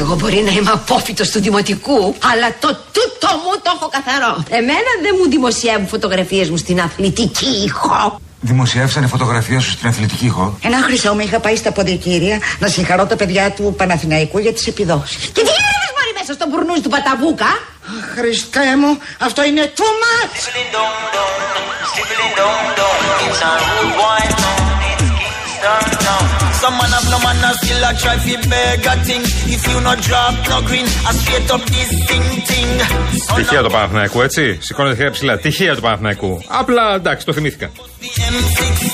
Εγώ μπορεί να είμαι απόφυτος του δημοτικού, αλλά το τούτο μου το έχω καθαρό. Εμένα δεν μου δημοσιεύουν φωτογραφίες μου στην αθλητική ηχό. Δημοσιεύσανε φωτογραφία σου στην αθλητική ηχό. Ένα χρυσό μου είχα πάει στα ποντικήρια να συγχαρώ τα παιδιά του Παναθηναϊκού για τις επιδόσεις. Και τι γίνεται μόλι μέσα στο μπουρνούζι του Παταβούκα; Χριστέ μου, αυτό είναι too much! Some man have no man and still a try fi beg a thing. If you no drop no green, I straight up this thing thing. Τυχαία του Παναθηναϊκού, έτσι. Σηκώνεται χέρια ψηλά. Τυχαία του Παναθηναϊκού. Απλά εντάξει, το θυμήθηκα. The M16.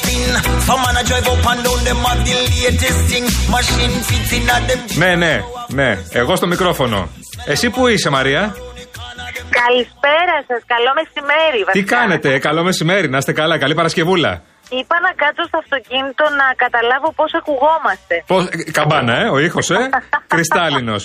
Some man a drive up and down them have the latest thing. Machine fits in at them. Ναι, ναι, ναι. Εγώ στο μικρόφωνο. Εσύ που είσαι, Μαρία; Καλησπέρα σας, καλό μεσημέρι. Τι βασικά. κάνετε, καλό μεσημέρι, να είστε καλά, καλή Παρασκευούλα. Είπα να κάτσω στο αυτοκίνητο να καταλάβω πώς ακουγόμαστε. Πώς, ε, καμπάνα, ε, ο ήχος, ε. Κρυστάλλινος.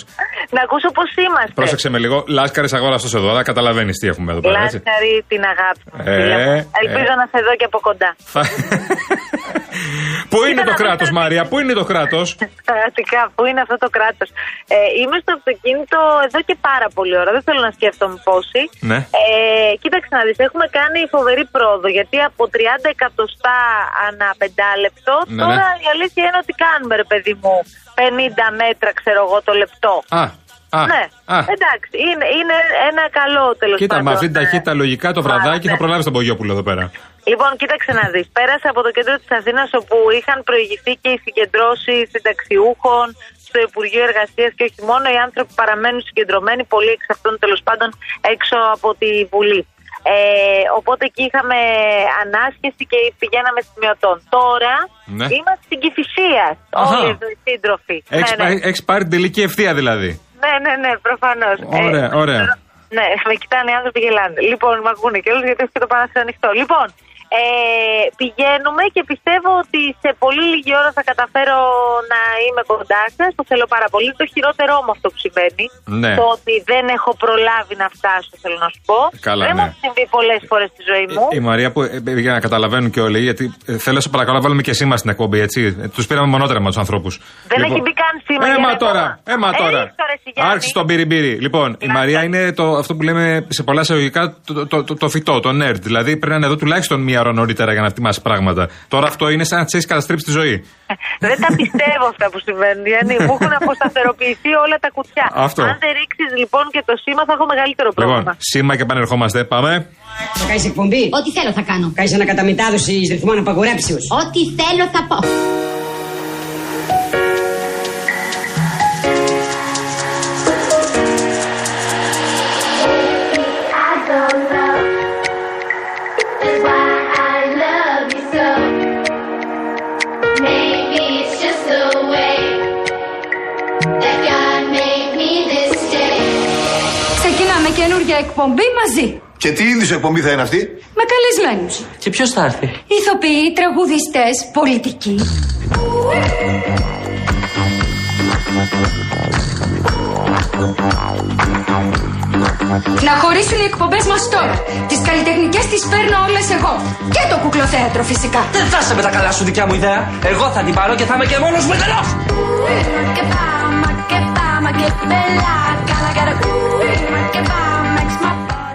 Να ακούσω πώς είμαστε. Πρόσεξε με λίγο. Λάσκαρες αγόραστος εδώ, αλλά καταλαβαίνεις τι έχουμε εδώ πέρα, έτσι. Λάσκαρη την αγάπη. μου, Ε, φίλε μου. Ελπίζω ε. να σε δω και από κοντά. Θα- Πού είναι το κράτος, Μαρία, πού είναι το κράτος; Πραγματικά, πού είναι αυτό το κράτος; Ε, είμαι στο αυτοκίνητο εδώ και πάρα πολλή ώρα. Δεν θέλω να σκέφτομαι πόση. Ναι. Ε, κοίταξε να δεις, έχουμε κάνει φοβερή πρόοδο γιατί από 30 εκατοστά ανά πεντάλεπτο Ναι, τώρα ναι. η αλήθεια είναι ότι κάνουμε ρε παιδί μου 50 μέτρα ξέρω εγώ το λεπτό. Α, α, ναι, α. εντάξει, είναι, είναι ένα καλό τέλος Κοίτα, πάντων. με αυτή την ε, ταχύτητα λογικά το βραδάκι ναι. θα προλάβεις τον Πογιόπουλο εδώ πέρα. Λοιπόν, κοίταξε να δεις. Πέρασα από το κέντρο της Αθήνας όπου είχαν προηγηθεί και οι συγκεντρώσεις συνταξιούχων στο Υπουργείο Εργασίας και όχι μόνο. Οι άνθρωποι παραμένουν συγκεντρωμένοι, πολλοί εξ αυτών τέλος πάντων έξω από τη Βουλή. Ε, οπότε εκεί είχαμε ανάσχεση και πηγαίναμε σημειωτών. Τώρα Ναι. είμαστε στην Κηφισία. Αχα. Όλοι εδώ οι σύντροφοι. Έχεις ναι, ναι. πάρει, έχεις πάρει την τελική ευθεία δηλαδή. ναι, ναι, ναι, προφανώς. Ωραία, ωραία. Ναι, με κοιτάνε οι άνθρωποι γελάνε. Λοιπόν, με ακούνε και όλους γιατί έχω και το Παναθηναϊκό ανοιχτό. Λοιπόν, ε, πηγαίνουμε και πιστεύω ότι σε πολύ λίγη ώρα θα καταφέρω να είμαι κοντά σας. Το θέλω πάρα πολύ. Το χειρότερό μου αυτό που συμβαίνει. Ναι. Το ότι δεν έχω προλάβει να φτάσω, θέλω να σου πω. Καλά, δεν ναι. μου έχει συμβεί πολλές φορές στη ζωή μου. Η Μαρία που ε, ε, για να καταλαβαίνουν και όλοι, γιατί ε, θέλω σε παρακαλώ να βάλουμε και σήμα στην εκπομπή, έτσι. Τους πήραμε μονότερα με τους ανθρώπους. Δεν έχει μπει καν σήμα, Έμα Γιάννη, τώρα, ακόμα. έμα Ε, τώρα. ρίξ' το, ρε, εσύ, Γιάννη. Άρχισε τον πυριμπύρι. Λοιπόν, η Να, Μαρία ναι. είναι το, αυτό που λέμε σε πολλά εισαγωγικά το, το, το, το φυτό, το nerd. Δηλαδή πρέπει να είναι εδώ τουλάχιστον μία ώρα νωρίτερα για να ετοιμάσει πράγματα. Τώρα αυτό είναι σαν να τη έχεις καταστρέψει τη ζωή. Δεν τα πιστεύω αυτά που συμβαίνουν, Γιάννη. Μου έχουν αποσταθεροποιηθεί όλα τα κουτιά. Αυτό. Αν δεν ρίξεις λοιπόν και το σήμα, θα έχω μεγαλύτερο πρόβλημα. Λοιπόν, σήμα και επανερχόμαστε. Πάμε. Θα κάνεις εκπομπή; Ό,τι θέλω θα κάνω. Κάνεις ανακαταμετάδοση ρυθμών απαγορέψεω. Ό,τι θέλω θα πω. Εκπομπή μαζί. Και τι είδους εκπομπή θα είναι αυτή; Με καλεσμένους. Και ποιος θα έρθει; Ηθοποιοί, τραγουδιστές, πολιτικοί. Να χωρίσουν οι εκπομπές μας τώρα. Τις καλλιτεχνικές τις παίρνω όλες εγώ. Και το κουκλοθέατρο φυσικά. Δεν θα είσαι με τα καλά σου δικιά μου ιδέα. Εγώ θα την πάρω και θα είμαι και μόνος μου εντελώς. Que fama, que fama, que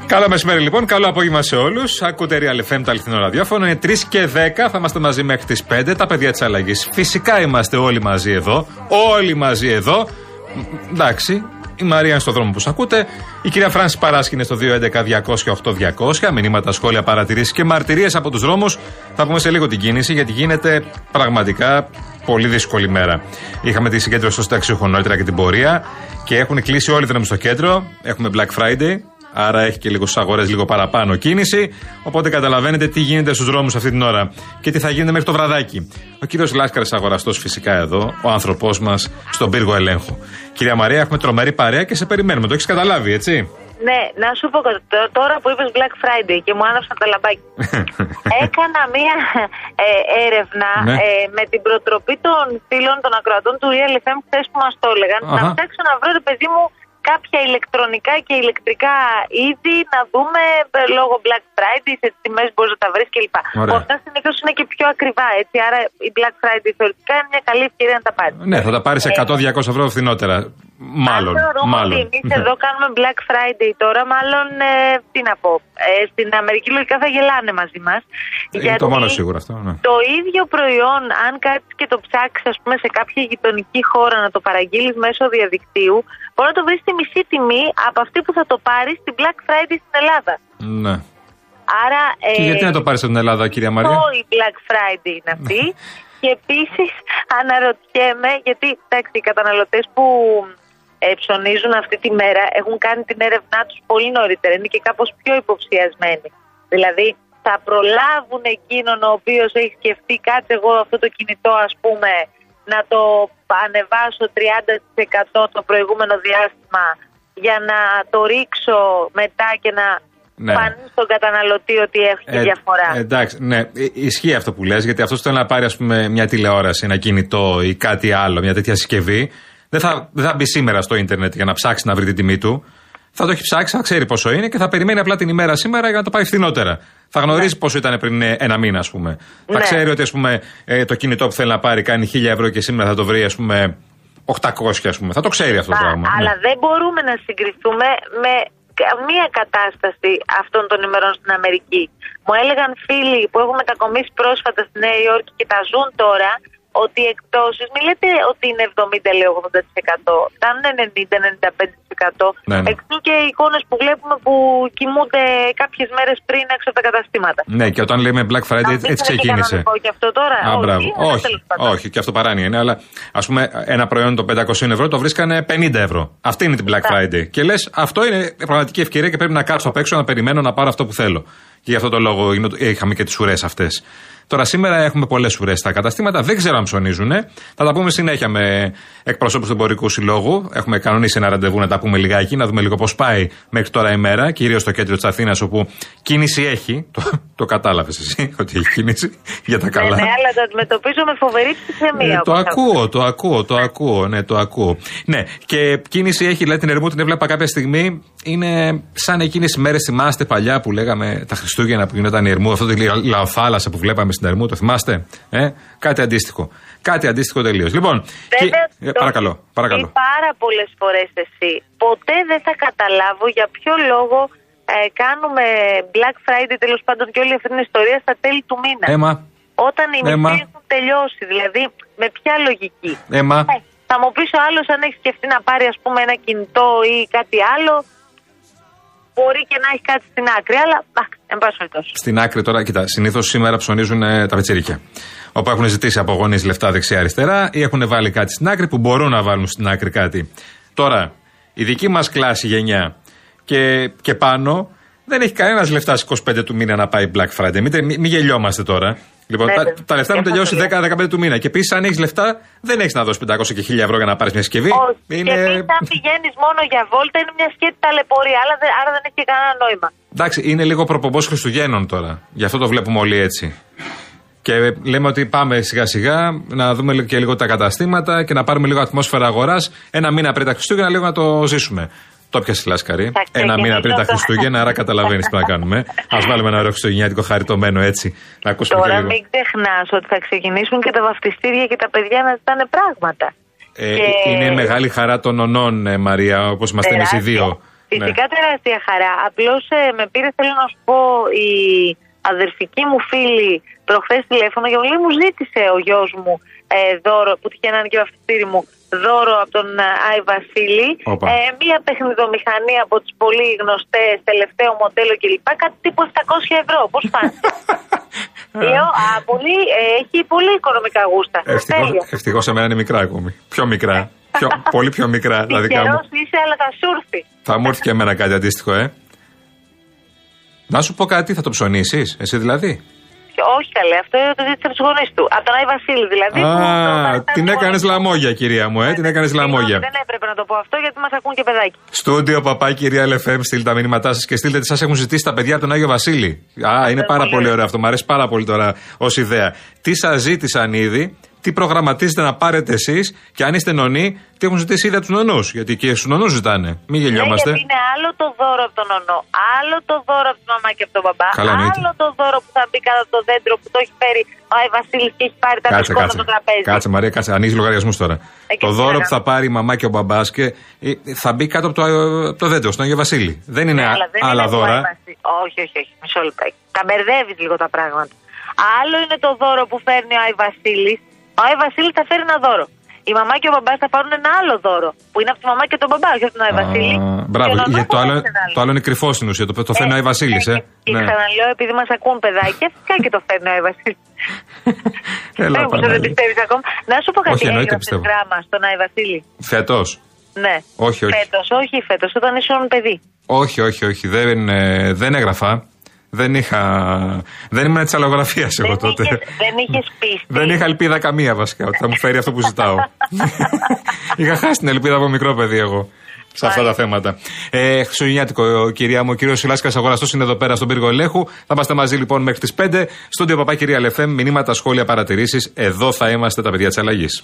Καλό μεσημέρι λοιπόν, καλό απόγευμα σε όλους. Ακούτε Real FM, τα αληθινό ραδιόφωνο. Είναι 3 και 10, θα είμαστε μαζί μέχρι τις 5, τα παιδιά της αλλαγής. Φυσικά είμαστε όλοι μαζί εδώ. Όλοι μαζί εδώ. Μ, Εντάξει, η Μαρία είναι στο δρόμο που σας ακούτε. Η κυρία Φράνση Παράσχη είναι στο 211-200-8200. Μηνύματα, σχόλια, παρατηρήσεις και μαρτυρίες από τους δρόμους. Θα πούμε σε λίγο την κίνηση γιατί γίνεται πραγματικά πολύ δύσκολη μέρα. Είχαμε τη συγκέντρωση στο συνταξιούχο νωρίτερα και την πορεία και έχουν κλείσει όλοι οι δρόμοι στο κέντρο. Έχουμε Black Friday. Άρα έχει και λίγο στι αγορές λίγο παραπάνω κίνηση. Οπότε καταλαβαίνετε τι γίνεται στους δρόμους αυτή την ώρα και τι θα γίνεται μέχρι το βραδάκι. Ο κύριος Λάσκαρης αγοραστός φυσικά εδώ, ο άνθρωπός μας στον πύργο ελέγχου. Κυρία Μαρία, έχουμε τρομερή παρέα και σε περιμένουμε. Το έχεις καταλάβει, έτσι; Ναι, να σου πω κάτι. Τω- Τώρα που είπες Black Friday και μου άναψαν τα λαμπάκια. Έκανα μία ε, έρευνα Ναι. ε, με την προτροπή των φίλων των ακροατών του Real FM χθες που μας το έλεγαν. Να Αχα. ψάξω να βρω, ρε παιδί μου, κάποια ηλεκτρονικά και ηλεκτρικά είδη να δούμε ε, λόγω Black Friday σε τι τιμές μπορείς να τα βρεις κλπ. Ωραία. Που αυτά συνήθως είναι και πιο ακριβά, έτσι. Άρα η Black Friday θεωρητικά είναι μια καλή ευκαιρία να τα πάρεις. ναι, θα τα πάρεις 100-200 ευρώ φθηνότερα. Μάλλον. Αν θεωρούμε μάλλον. ότι εμείς εδώ κάνουμε Black Friday τώρα, μάλλον ε, τι να πω. Ε, στην Αμερική λογικά θα γελάνε μαζί μας. Είναι το μόνο σίγουρο αυτό. Ναι. Το ίδιο προϊόν, αν κάτσει και το ψάξεις, ας πούμε, σε κάποια γειτονική χώρα να το παραγγείλεις μέσω διαδικτύου, μπορεί να το βρεις στη μισή τιμή από αυτή που θα το πάρεις στην Black Friday στην Ελλάδα. ναι. Άρα. Ε, Και γιατί να το πάρεις από την Ελλάδα, κυρία Μαρία; αυτό η Black Friday είναι αυτή. και επίσης αναρωτιέμαι, γιατί εντάξει, οι καταναλωτές που ε, ψωνίζουν αυτή τη μέρα έχουν κάνει την έρευνά τους πολύ νωρίτερα. Είναι και κάπως πιο υποψιασμένοι. Δηλαδή, θα προλάβουν εκείνον ο οποίος έχει σκεφτεί, κάτσε εγώ αυτό το κινητό, ας πούμε, να το ανεβάσω 30% το προηγούμενο διάστημα για να το ρίξω μετά και να Ναι. φανεί στον καταναλωτή ότι έχει Ε, διαφορά. εντάξει, ναι, Ε, ισχύει αυτό που λες, γιατί αυτός θέλει να πάρει ας πούμε, μια τηλεόραση, ένα κινητό ή κάτι άλλο, μια τέτοια συσκευή. Δεν θα, δεν θα μπει σήμερα στο ίντερνετ για να ψάξει να βρει την τιμή του. Θα το έχει ψάξει, θα ξέρει πόσο είναι και θα περιμένει απλά την ημέρα σήμερα για να το πάει φθηνότερα. Θα γνωρίζει πόσο ήταν πριν ε, ένα μήνα, ας πούμε. Θα Ναι. ξέρει ότι ας πούμε, ε, το κινητό που θέλει να πάρει κάνει 1000 ευρώ και σήμερα θα το βρει, ας πούμε, 800, ας πούμε. Θα το ξέρει αυτό το Α, πράγμα. αλλά ναι. δεν μπορούμε να συγκριθούμε με καμία κατάσταση αυτών των ημερών στην Αμερική. Μου έλεγαν φίλοι που έχουν μετακομίσει πρόσφατα στη Νέα Υόρκη και τα ζουν τώρα ότι οι εκπτώσεις, μην λέτε ότι είναι 70 λέει 80%, φτάνουν 90-95%. Ναι, ναι. Εξού και οι εικόνες που βλέπουμε που κοιμούνται κάποιες μέρες πριν έξω από τα καταστήματα. Ναι, και όταν λέμε Black Friday, Αυτό έτσι είναι και ξεκίνησε. κανονικό και αυτό τώρα. Α, όχι, μπράβο. αλλά Όχι, τέλος πάντων. όχι, και αυτό παράνοια είναι. Αλλά ας πούμε, ένα προϊόν των 500 ευρώ το βρίσκανε 50 ευρώ. Αυτή είναι την Black Friday. Και λες, αυτό είναι πραγματική ευκαιρία και πρέπει να κάτσω απ' έξω να περιμένω να πάρω αυτό που θέλω. Και γι' αυτό το λόγο είναι- είχαμε και τις ουρέ αυτές. Τώρα σήμερα έχουμε πολλές ουρέ στα καταστήματα. Δεν ξέρω αν ψωνίζουν. Θα τα πούμε συνέχεια με εκπροσώπους του Εμπορικού Συλλόγου. Έχουμε κανονίσει ένα ραντεβού να τα πούμε λιγάκι, να δούμε λίγο πώς πάει μέχρι τώρα η μέρα, κυρίως στο κέντρο της Αθήνας, όπου κίνηση έχει. Το, το κατάλαβες εσύ ότι έχει κίνηση για τα καλά. Ναι, ναι, αλλά το αντιμετωπίζω με φοβερή ψυχραιμία. Ε, το όπως ακούω, το ακούω, το ακούω, ναι, το ακούω. Ναι, και κίνηση έχει, λέει την Ερμού, την έβλεπα κάποια στιγμή. Είναι σαν εκείνες τι μέρες, θυμάστε παλιά που λέγαμε τα Χριστούγεννα που γινόταν η Ερμού, αυτό τη λα- λαοθάλασσα που βλέπαμε στην Ερμού, το θυμάστε. Ε; Κάτι αντίστοιχο. Κάτι αντίστοιχο τελείως. Λοιπόν, Βέβαια, και- ε, το παρακαλώ, έχεις παρακαλώ. πει πάρα πολλές φορές εσύ. Ποτέ δεν θα καταλάβω για ποιο λόγο ε, κάνουμε Black Friday τέλος πάντων και όλη αυτή την ιστορία στα τέλη του μήνα. Έμα, Όταν οι Έμα. μισοί έχουν τελειώσει, δηλαδή με ποια λογική. έμα. Ε, θα μου πεις ο άλλος αν έχει σκεφτεί να πάρει ας πούμε ένα κινητό ή κάτι άλλο. Μπορεί και να έχει κάτι στην άκρη, αλλά α, εν πάση περιπτώσει. Στην άκρη τώρα, κοιτά, συνήθως σήμερα ψωνίζουν ε, τα πετσερίκια. Όπου έχουν ζητήσει από γονείς λεφτά δεξιά-αριστερά ή έχουν βάλει κάτι στην άκρη που μπορούν να βάλουν στην άκρη κάτι. Τώρα, η δική μας κλάση γενιά και, και πάνω δεν έχει κανένας λεφτά στις 25 του μήνα να πάει Black Friday. Μην, μην, μην γελιόμαστε τώρα. Λοιπόν, Ναι, τα, ναι. τα λεφτά έχουν Και τελειώσει αυτό 10-15 του μήνα. Και επίσης, αν έχεις λεφτά, δεν έχεις να δώσεις 500 και 1000 ευρώ για να πάρεις μια συσκευή. Όχι. Και επίσης, αν πηγαίνεις μόνο για βόλτα, είναι μια σκέτη ταλαιπωρία, αλλά δεν- άρα δεν έχει και κανένα νόημα. Εντάξει, είναι λίγο προπομπός Χριστουγέννων τώρα. Γι' αυτό το βλέπουμε όλοι έτσι. Και λέμε ότι πάμε σιγά σιγά να δούμε λίγο- και λίγο τα καταστήματα και να πάρουμε λίγο ατμόσφαιρα αγοράς. Ένα μήνα πριν τα Χριστούγεννα, λίγο να το ζήσουμε. Το πιασε λάσκαρη. Θα Ένα μήνα πριν τα ξεκινήσω το- Χριστούγεννα, άρα καταλαβαίνεις τι να κάνουμε. Α βάλουμε ένα ωραίο χριστουγεννιάτικο χαριτωμένο έτσι. Να ακούσουμε και Τώρα λίγο. μην ξεχνάς ότι θα ξεκινήσουν και τα βαφτιστήρια και τα παιδιά να ζητάνε πράγματα. Ε, Και- Είναι μεγάλη χαρά των ονών, ε, Μαρία, όπως είμαστε εμείς οι Τεράστια. δύο. Ναι. Φυσικά τεράστια χαρά. Απλώς με πήρε, θέλω να σου πω, η αδερφική μου φίλη προχθές τηλέφωνο και μου λέει: Μου ζήτησε ο γιος μου ε, δώρο, που τυχαίνει να είναι και βαφτιστήρι μου, δώρο από τον ε, Άι Βασίλη. Όπα. Ε, μία παιχνιδομηχανή από τις πολύ γνωστές, τελευταίο μοντέλο κλπ. Κάτι τύπου 700 ευρώ. Πώς φάνηκε. Λέω, α, πολύ, ε, έχει πολύ οικονομικά γούστα. Τέλειο. Ευτυχώς εμένα είναι μικρά ακόμη. Πιο μικρά. Πιο, πολύ πιο μικρά τα δικά μου. Τυχερός είσαι, αλλά θα σου έρθει. Θα μου έρθει και εμένα κάτι αντίστοιχο, ε. Να σου πω κάτι, θα το ψωνίσεις, εσύ δηλαδή. Και Όχι καλέ, αυτό είναι το ζήτησε από τους γονείς του. Από τον Άι Βασίλη δηλαδή. που το Α, παραστάνει την στους έκανες γονείς του. λαμόγια, κυρία μου, ε. Την έκανες Συγγνώμη, λαμόγια. Δεν έπρεπε να το πω αυτό γιατί μας ακούν και παιδάκι. Στούντιο παπά, κυρία LFM, στείλτε τα μηνύματά σας και στείλτε τι σας έχουν ζητήσει τα παιδιά από τον Άγιο Βασίλη. Α, είναι πάρα πολύ πολύ ωραίο. ωραίο αυτό. Μου αρέσει πάρα πολύ τώρα ως ιδέα. Τι σας ζήτησαν ήδη, τι προγραμματίζετε να πάρετε εσείς και αν είστε νονοί, τι έχουν ζητήσει ήδη από τους νονούς. Γιατί και στους νονούς ζητάνε. Μην Ναι, γελιόμαστε. γιατί είναι άλλο το δώρο από τον ονό, άλλο το δώρο από τη μαμά και από τον μπαμπά, Καλά, εννοείται. άλλο το δώρο που θα μπει κάτω από το δέντρο που το έχει φέρει ο Άι Βασίλης και έχει πάρει τα Κάτσε, μπισκότα κάτσε. στο τραπέζι. Κάτσε, Μαρία, κάτσε. Ανοίγεις λογαριασμούς τώρα. Ε, και το τι δώρο να που θα πάρει η μαμά και ο μπαμπάς και ε, θα μπει κάτω από το, από το δέντρο, στον Άγιο Βασίλη. Δεν είναι Ναι, α- αλλά δεν άλλα είναι του δώρα. Άι Βασίλη. Όχι, όχι, όχι. Μισό λεπτάκι. Τα μπερδεύεις λίγο τα πράγματα. Άλλο είναι το δώρο που φέρνει ο Άι Βασίλης. Ο Άι Βασίλη θα φέρει ένα δώρο. Η μαμά και ο μπαμπάς θα πάρουν ένα άλλο δώρο. Που είναι από τη μαμά και τον μπαμπά, όχι από τον Άι Βασίλη. Α, Και Μπράβο, ο νονός γιατί θα το άλλο, φέρει ένα άλλο. το άλλο είναι κρυφό στην ουσία. Το, το φέρνει ο Άι Βασίλης, ε. Και ξαναλέω, επειδή μας ακούν παιδάκια, φυσικά και το φέρνει ο Άι Βασίλης. Έλα, Δεν μου δεν Παναγία. πιστεύεις ακόμα. Να σου πω κάτι. Όχι, εννοείται έγραψες πιστεύω. γράμμα στον Άι Βασίλη. Φέτος; Ναι. Όχι, όχι. Φέτος, όχι φέτος, όταν ήσουν παιδί. Όχι, όχι, όχι. Δεν, ε, δεν έγραφα. Δεν είχα. Δεν ήμουν τη αλλογραφίας εγώ Δεν τότε. είχες- δεν είχες πίστη. Δεν είχα ελπίδα καμία βασικά ότι θα μου φέρει αυτό που ζητάω. είχα χάσει την ελπίδα από μικρό παιδί εγώ. Σε αυτά τα θέματα. Ε, Χριστουγεννιάτικο, κυρία μου, ο κύριος Σιλάσκας Αγοραστός είναι εδώ πέρα στον πύργο ελέγχου. Θα είμαστε μαζί λοιπόν μέχρι τις 5. Στον Παπά, κυρία Λεφέμ, μηνύματα, σχόλια, παρατηρήσεις. Εδώ θα είμαστε τα παιδιά της αλλαγής.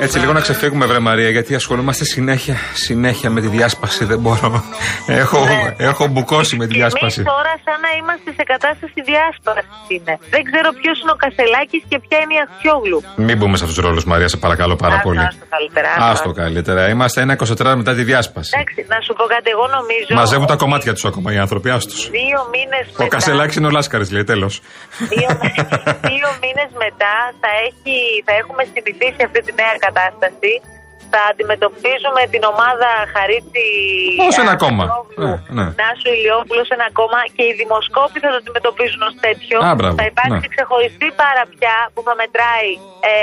Έτσι λίγο να ξεφύγουμε, βρε Μαρία, γιατί ασχολούμαστε συνέχεια, συνέχεια με τη διάσπαση. Δεν μπορώ. έχω, έχω μπουκώσει με τη διάσπαση. Εμεί τώρα σαν να είμαστε σε κατάσταση διάσπαση είναι. Δεν ξέρω ποιος είναι ο Κασελάκης και ποια είναι η Αξιόγλου. Μην μπούμε σε αυτούς τους ρόλους, Μαρία, σε παρακαλώ πάρα Άστο, πολύ. άστο καλύτερα, άστο, Άστο καλύτερα. Είμαστε ένα 24 μετά τη διάσπαση. Εντάξει, να σου πω κάτι, εγώ νομίζω. Μαζεύουν τα κομμάτια τους ακόμα οι άνθρωποι, άστος. Δύο μήνες μετά. Ο Κασελάκης είναι ο Λάσκαρης, λέει, τέλος. Δύο, δύο μήνες μετά θα, έχει, θα έχουμε συνηθίσει αυτή τη νέα κατάσταση. Θα αντιμετωπίζουμε την ομάδα Χαρίτσι. Ως ένα κόμμα. Αξιόγλου, Ε, ναι. Νάσου Ηλιόπουλο σε ένα κόμμα και οι δημοσκόποι θα το αντιμετωπίζουν ως τέτοιο. Α, μπράβο, θα υπάρξει ναι. ξεχωριστή παραπιά που θα μετράει ε,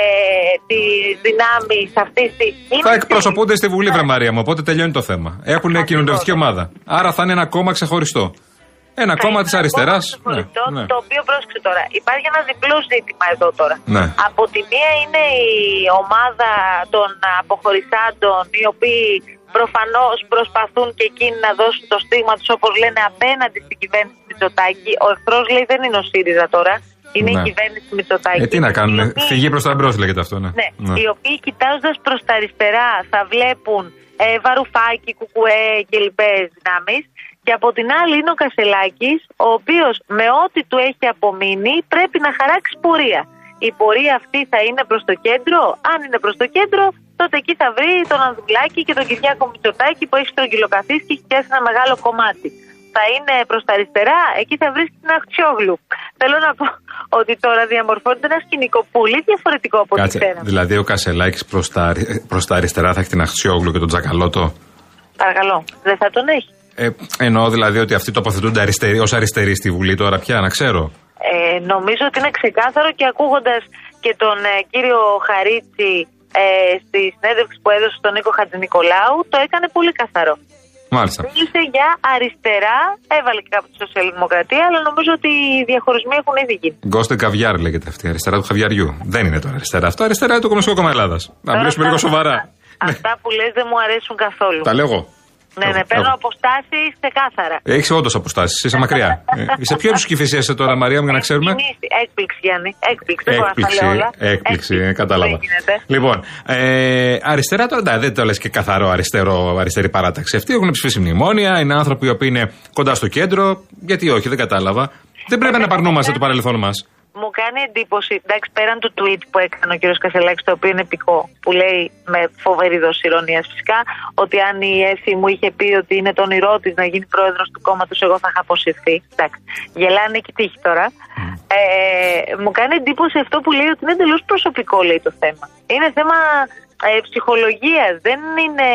τις δυνάμεις αυτής της. Θα εκπροσωπούνται στη Βουλή, βρε Μαρία μου, οπότε τελειώνει το θέμα. Έχουν κοινωνιστική ομάδα. Άρα θα είναι ένα κόμμα ξεχωριστό. Ένα κόμμα της αριστεράς. Ναι, Το, ναι. το οποίο πρόσεξε τώρα. Υπάρχει ένα διπλό ζήτημα εδώ τώρα. Ναι. Από τη μία είναι η ομάδα των αποχωρισάντων, οι οποίοι προφανώς προσπαθούν και εκείνοι να δώσουν το στίγμα τους, όπως λένε, απέναντι στην κυβέρνηση Μητσοτάκη. Ο εχθρός λέει δεν είναι ο ΣΥΡΙΖΑ τώρα. Είναι Ναι. η κυβέρνηση Μητσοτάκη. Ε, τι να κάνουν, Οι οποίοι- φυγή προς τα μπρος λέγεται αυτό, ναι. ναι. Ναι. Οι οποίοι κοιτάζοντας προς τα αριστερά θα βλέπουν ε, βαρουφάκι, κουκουέ και λοιπέ δυνάμεις. Και από την άλλη είναι ο Κασελάκης, ο οποίος με ό,τι του έχει απομείνει πρέπει να χαράξει πορεία. Η πορεία αυτή θα είναι προς το κέντρο. Αν είναι προς το κέντρο, τότε εκεί θα βρει τον Ανδρουλάκη και τον Κυριάκο Μητσοτάκη που έχει στρογγυλοκαθίσει και έχει πιάσει ένα μεγάλο κομμάτι. Θα είναι προς τα αριστερά, εκεί θα βρει την Αχτσιόγλου. Θέλω να πω ότι τώρα διαμορφώνεται ένα σκηνικό πολύ διαφορετικό από ό,τι Κάτσε, ξέραμε. δηλαδή ο Κασελάκης προς τα, αρι- προς τα αριστερά θα έχει την Αχτσιόγλου και τον Τζακαλώτο; Παρακαλώ. Δεν θα τον έχει. Ε, εννοώ δηλαδή ότι αυτοί τοποθετούνται αριστεροί, ως αριστεροί στη Βουλή τώρα πια, να ξέρω. Ε, νομίζω ότι είναι ξεκάθαρο και ακούγοντας και τον ε, κύριο Χαρίτσι ε, στη συνέντευξη που έδωσε στον Νίκο Χατζηνικολάου, το έκανε πολύ καθαρό. Μάλιστα. Μίλησε για αριστερά, έβαλε και κάπου τη σοσιαλδημοκρατία, αλλά νομίζω ότι οι διαχωρισμοί έχουν ήδη γίνει. Γκόστε καβιάρ λέγεται αυτή, αριστερά του χαβιαριού. Δεν είναι τώρα αριστερά. Αυτό αριστερά είναι το Κομμουνιστικό Κόμμα Ελλάδας. Να Τώρα μιλήσουμε λίγο αυτά- σοβαρά. Αυτά που λες δεν μου αρέσουν καθόλου. Τα λέω εγώ. Ναι, ναι, Εγώ, παίρνω εγώ. αποστάσεις ξεκάθαρα. Έχεις όντως αποστάσεις, είσαι μακριά. ε, είσαι πιο ψυχηφισία είσαι τώρα, Μαρία μου, για να ξέρουμε; Κινήσει. Έκπληξη, Γιάννη. Έκπληξη. Δεν μπορώ να τα Έκπληξη, λέω όλα. έκπληξη, ε, κατάλαβα. Δεν γίνεται. Λοιπόν, ε, αριστερά τώρα εντάξει, δεν το λες και καθαρό αριστερό, αριστερή παράταξη. Αυτοί έχουν ψηφίσει μνημόνια, είναι άνθρωποι οι οποίοι είναι κοντά στο κέντρο. Γιατί όχι, δεν κατάλαβα. Δεν πρέπει να παρνούμαστε το παρελθόν μας. Μου κάνει εντύπωση, εντάξει, πέραν του tweet που έκανε ο κύριος Κασελάκης, το οποίο είναι επικό, που λέει με φοβερή δόση ηρωνίας φυσικά, ότι αν η Εύη μου είχε πει ότι είναι το όνειρό της να γίνει πρόεδρος του κόμματος, εγώ θα είχα αποσυρθεί. Εντάξει, γελάνε και τύχη τώρα. Ε, μου κάνει εντύπωση αυτό που λέει ότι είναι εντελώς προσωπικό, λέει το θέμα. Είναι θέμα ε, ψυχολογίας. Δεν είναι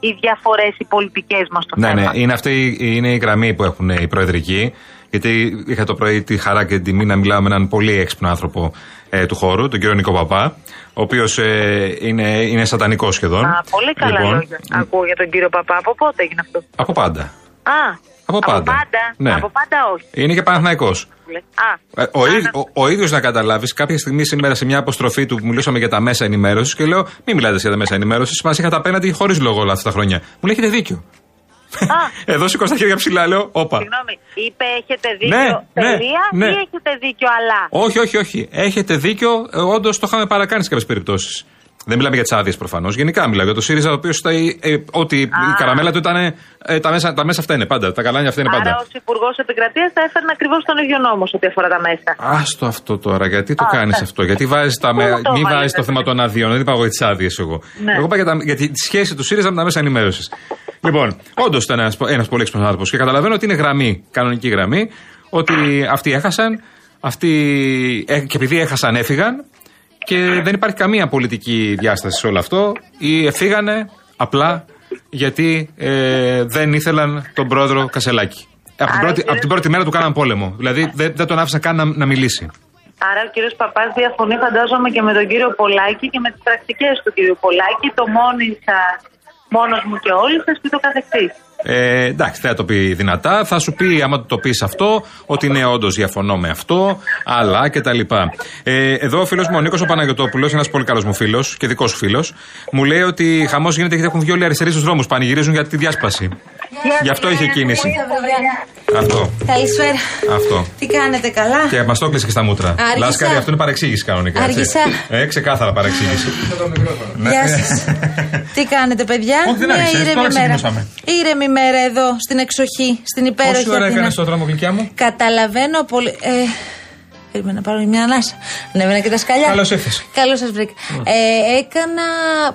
οι διαφορές οι πολιτικές μας το Ναι, θέμα. ναι, είναι αυτή η- είναι η γραμμή που έχουν οι προεδρικοί. Γιατί είχα το πρωί τη χαρά και την τιμή να μιλάω με έναν πολύ έξυπνο άνθρωπο ε, του χώρου, τον κύριο Νικό Παπά, ο οποίος είναι, είναι σατανικός σχεδόν. Α, πολύ καλά Λοιπόν, λόγια. Ακούω για τον κύριο Παπά. Από πότε έγινε αυτό; Από πάντα. Α, Από πάντα. Ναι. Από πάντα όχι. Είναι και Παναθηναϊκός. Α, Ε, Ο, ίδ- ο, ο ίδιος να καταλάβεις, κάποια στιγμή σήμερα σε μια αποστροφή του που μιλούσαμε για τα μέσα ενημέρωσης και λέω: Μην μιλάτε για τα μέσα ενημέρωσης. Μας είχατε απέναντι χωρίς λόγο όλα αυτά τα χρόνια. Μου λέει: Έχετε δίκιο. Εδώ σηκώ τα χέρια ψηλά, λέω: Όπα. συγγνώμη, είπε έχετε δίκιο Ναι, ναι, τελεία ναι. ή έχετε δίκιο αλλά. Όχι, όχι, όχι. Έχετε δίκιο. Όντως το είχαμε παρακάνει σε κάποιες περιπτώσεις. Δεν μιλάμε για τις άδειες προφανώς. Γενικά μιλάω για το ΣΥΡΙΖΑ, ο οποίος ε, ότι η καραμέλα του ήταν. Ε, τα, μέσα, τα μέσα αυτά είναι πάντα. Τα καλάνια αυτά είναι πάντα. Άρα ως Υπουργός Επικρατείας θα έφερνε ακριβώς τον ίδιο νόμο σε ό,τι αφορά τα μέσα. Άστο αυτό τώρα, γιατί το Α, κάνεις ναι. αυτό, γιατί βάζεις τα. Πού Με... το Μην βάλετε, βάζεις το θέμα των αδειών, δεν είπα εγώ για τις άδειες εγώ. Ναι. Εγώ είπα για, τα... για τη τη σχέση του ΣΥΡΙΖΑ με τα μέσα ενημέρωσης. Λοιπόν, όντως ήταν ένας πολύ έξυπνος άνθρωπος και καταλαβαίνω ότι είναι γραμμή, κανονική γραμμή, ότι αυτοί έχασαν, αυτοί ε, και επειδή έχασαν έφυγαν και δεν υπάρχει καμία πολιτική διάσταση σε όλο αυτό. Ή εφήγανε απλά γιατί ε, δεν ήθελαν τον πρόεδρο Κασελάκη. Από την, Άρα, πρώτη, κύριε- από την πρώτη μέρα του κάναν πόλεμο. Δηλαδή δεν, δεν τον άφησαν καν να, να μιλήσει. Άρα ο κύριος Παπάς διαφωνεί φαντάζομαι και με τον κύριο Πολάκη και με τις πρακτικές του κύριου Πολάκη, το μόνοι σας, μόνος μου και όλοι σας και το καθεξής. Ε, εντάξει, δεν θα το πει δυνατά. Θα σου πει, άμα το πεις αυτό, ότι ναι, όντως διαφωνώ με αυτό, αλλά και τα λοιπά. Ε, εδώ ο φίλος μου, ο Νίκος ο Παναγιοτόπουλος, ένας πολύ καλός μου φίλος και δικός σου φίλος, μου λέει ότι χαμός γίνεται γιατί έχουν βγει όλοι οι αριστεροί στους δρόμους. Πανηγυρίζουν για τη διάσπαση. Γι' αυτό είχε κίνηση. Αυτό. Καλησπέρα. Αυτό. Τι κάνετε, καλά; Και μας το έκλεισε και στα μούτρα. Άργησα. Λάσκαρη, αυτό είναι παρεξήγηση κανονικά. έτσι. Άργησα. Ε, ξεκάθαρα παρεξήγηση. Ναι. Γεια σας. Τι κάνετε, παιδιά; Όχι, δεν Μια άργησες, ήρεμη τώρα μέρα. ξεκινούσαμε. Ήρεμη μέρα εδώ, στην εξοχή, στην υπέροχη Πόση ώρα Αθήνα. έκανε το δρόμο, γλυκιά μου; Καταλαβαίνω πολύ. Ε, περίμενα να πάρω μια ανάσα. Ανέβαινα και τα σκαλιά. Καλώς ήρθες. Καλώς σας βρήκα. Ε, έκανα,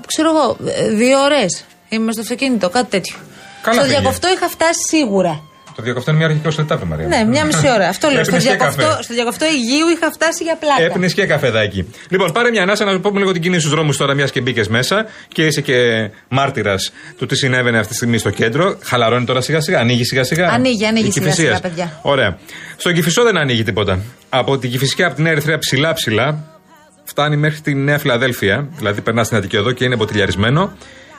ξέρω εγώ, ε, δύο ώρες. Είμαι στο αυτοκίνητο, κάτι τέτοιο. Καλά στο πήγε. διακοφτό είχα φτάσει σίγουρα. Το διακοφτό είναι μια αρχική ως λεπτά, βρε Μαρία. Ναι, μια μισή ώρα. Αυτό λέω. Στο Έπινες και διακοφτό, καφέ. στο διακοφτό Υγείου είχα φτάσει για πλάκα. Έπνε και καφεδάκι. Λοιπόν, πάρε μια ανάσα να σου πούμε λίγο την κίνηση στους δρόμους τώρα, μιας και μπήκες μέσα και είσαι και μάρτυρας του τι συνέβαινε αυτή τη στιγμή στο κέντρο. Χαλαρώνει τώρα σιγά σιγά, ανοίγει σιγά σιγά. Ανοίγει, ανοίγει Η σιγά Κηφισίας. σιγά, παιδιά. Ωραία. Στον Κυφισό δεν ανοίγει τίποτα. Από την Κυφισιά, από την Νέα Ερυθρέα ψηλά ψηλά, φτάνει μέχρι τη Νέα Φιλαδέλφια. Δηλαδή περνάς στην Αττική Οδό και είναι μποτιλιαρισμένο.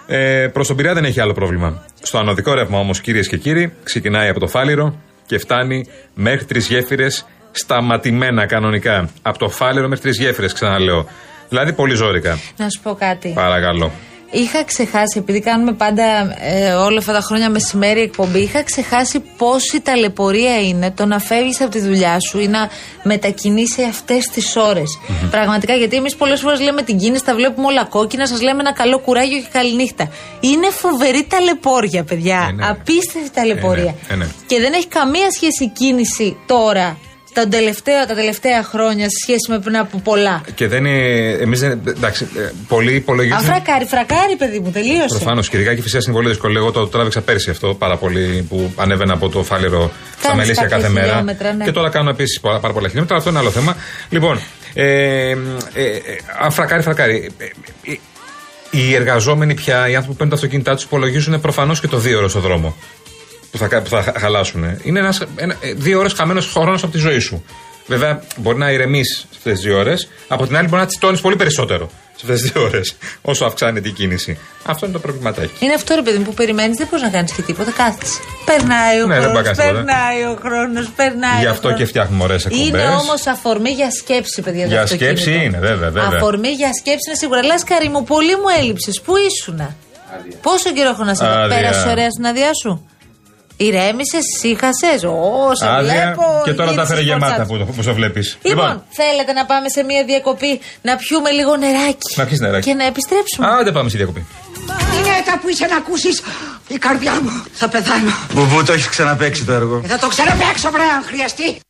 Ε, Προς τον Πειραιά δεν έχει άλλο πρόβλημα. Στο ανωδικό ρεύμα όμως, κυρίες και κύριοι, ξεκινάει από το Φάληρο και φτάνει μέχρι τρεις γέφυρες σταματημένα κανονικά. Από το Φάληρο μέχρι τρεις γέφυρες, ξαναλέω. Δηλαδή πολύ ζώρικα. Να σου πω κάτι. Παρακαλώ. Είχα ξεχάσει, επειδή κάνουμε πάντα ε, όλα αυτά τα χρόνια μεσημέρι εκπομπή, είχα ξεχάσει πόση ταλαιπωρία είναι το να φεύγεις από τη δουλειά σου ή να μετακινήσει αυτές τις ώρες. Πραγματικά, γιατί εμείς πολλές φορές λέμε την κίνηση, τα βλέπουμε όλα κόκκινα, σας λέμε ένα καλό κουράγιο και καληνύχτα. Είναι φοβερή ταλαιπώρια, παιδιά. Ε, ναι. Απίστευτη ταλαιπωρία. Ε, ναι, ε, ναι. Και δεν έχει καμία σχέση η κίνηση τώρα, τα τελευταία, τα τελευταία χρόνια, σε σχέση με πριν από πολλά. Και δεν είναι. Εμείς δεν. Εντάξει, ε, πολλοί υπολογίζουν. Αφρακάρι, φρακάρι, παιδί μου, τελείωσε. Προφανώς και ειδικά και φυσικά είναι πολύ δύσκολο. Εγώ το τράβηξα πέρσι αυτό πάρα πολύ που ανέβαινα από το φάληρο στα Κάνεις μελίσια κάποια κάθε μέρα. χιλιόμετρα, ναι. Και τώρα κάνω επίσης πάρα, πάρα πολλά χιλιόμετρα. Αυτό είναι άλλο θέμα. Λοιπόν, ε, ε, ε, α, φρακάρι, φρακάρι. Ε, ε, οι εργαζόμενοι πια, οι άνθρωποι που παίρνουν τα αυτοκίνητά τους, υπολογίζουν προφανώς και το δύο ώρο στο δρόμο που θα, που θα χα- χαλάσουν. Είναι ένας, ένα, ε, δύο ώρες χαμένος χρόνος από τη ζωή σου. Βέβαια, μπορεί να ηρεμείς σε αυτές τις δύο ώρες. Από την άλλη, μπορεί να τσιτώνεις πολύ περισσότερο σε αυτές τις δύο ώρες, όσο αυξάνεται η κίνηση. Αυτό είναι το προβληματάκι. Είναι αυτό ρε παιδί μου που περιμένεις, δεν μπορείς να κάνεις και τίποτα. Κάθεσαι. Περνάει ο Ναι, δεν χρόνος, μπορεί να κάνεις τίποτα. περνάει ο χρόνος, περνάει. Γι' ο αυτό χρόνος. και φτιάχνουμε ωραίες εκπομπές. Είναι όμως αφορμή για σκέψη, παιδιά. το Για αυτοκίνητο. σκέψη είναι, βέβαια, βέβαια. Αφορμή για σκέψη είναι σίγουρα. Λάσκαρη μου, πολύ μου έλειψες. Πού ήσουνα; Πόσο καιρό έχω να σε δω. Άδεια. Πέρασε ωραίας στην άδειά σου; Ηρέμησες, ήσυχασε. Ω, σε Άδεια, βλέπω. και τώρα τα γύρισες έφερε γεμάτα φορτσάτς. που, το- που το βλέπεις. Λοιπόν, θέλετε να πάμε σε μια διακοπή να πιούμε λίγο νεράκι. Να πιεις νεράκι. Και να επιστρέψουμε. άντε πάμε στη διακοπή. Είναι τα που είσαι να ακούσεις η καρδιά μου. Θα πεθάνω. Μπουμπού, το έχεις ξαναπέξει το έργο. Και θα το ξαναπαίξω, βρε, αν χρειαστεί.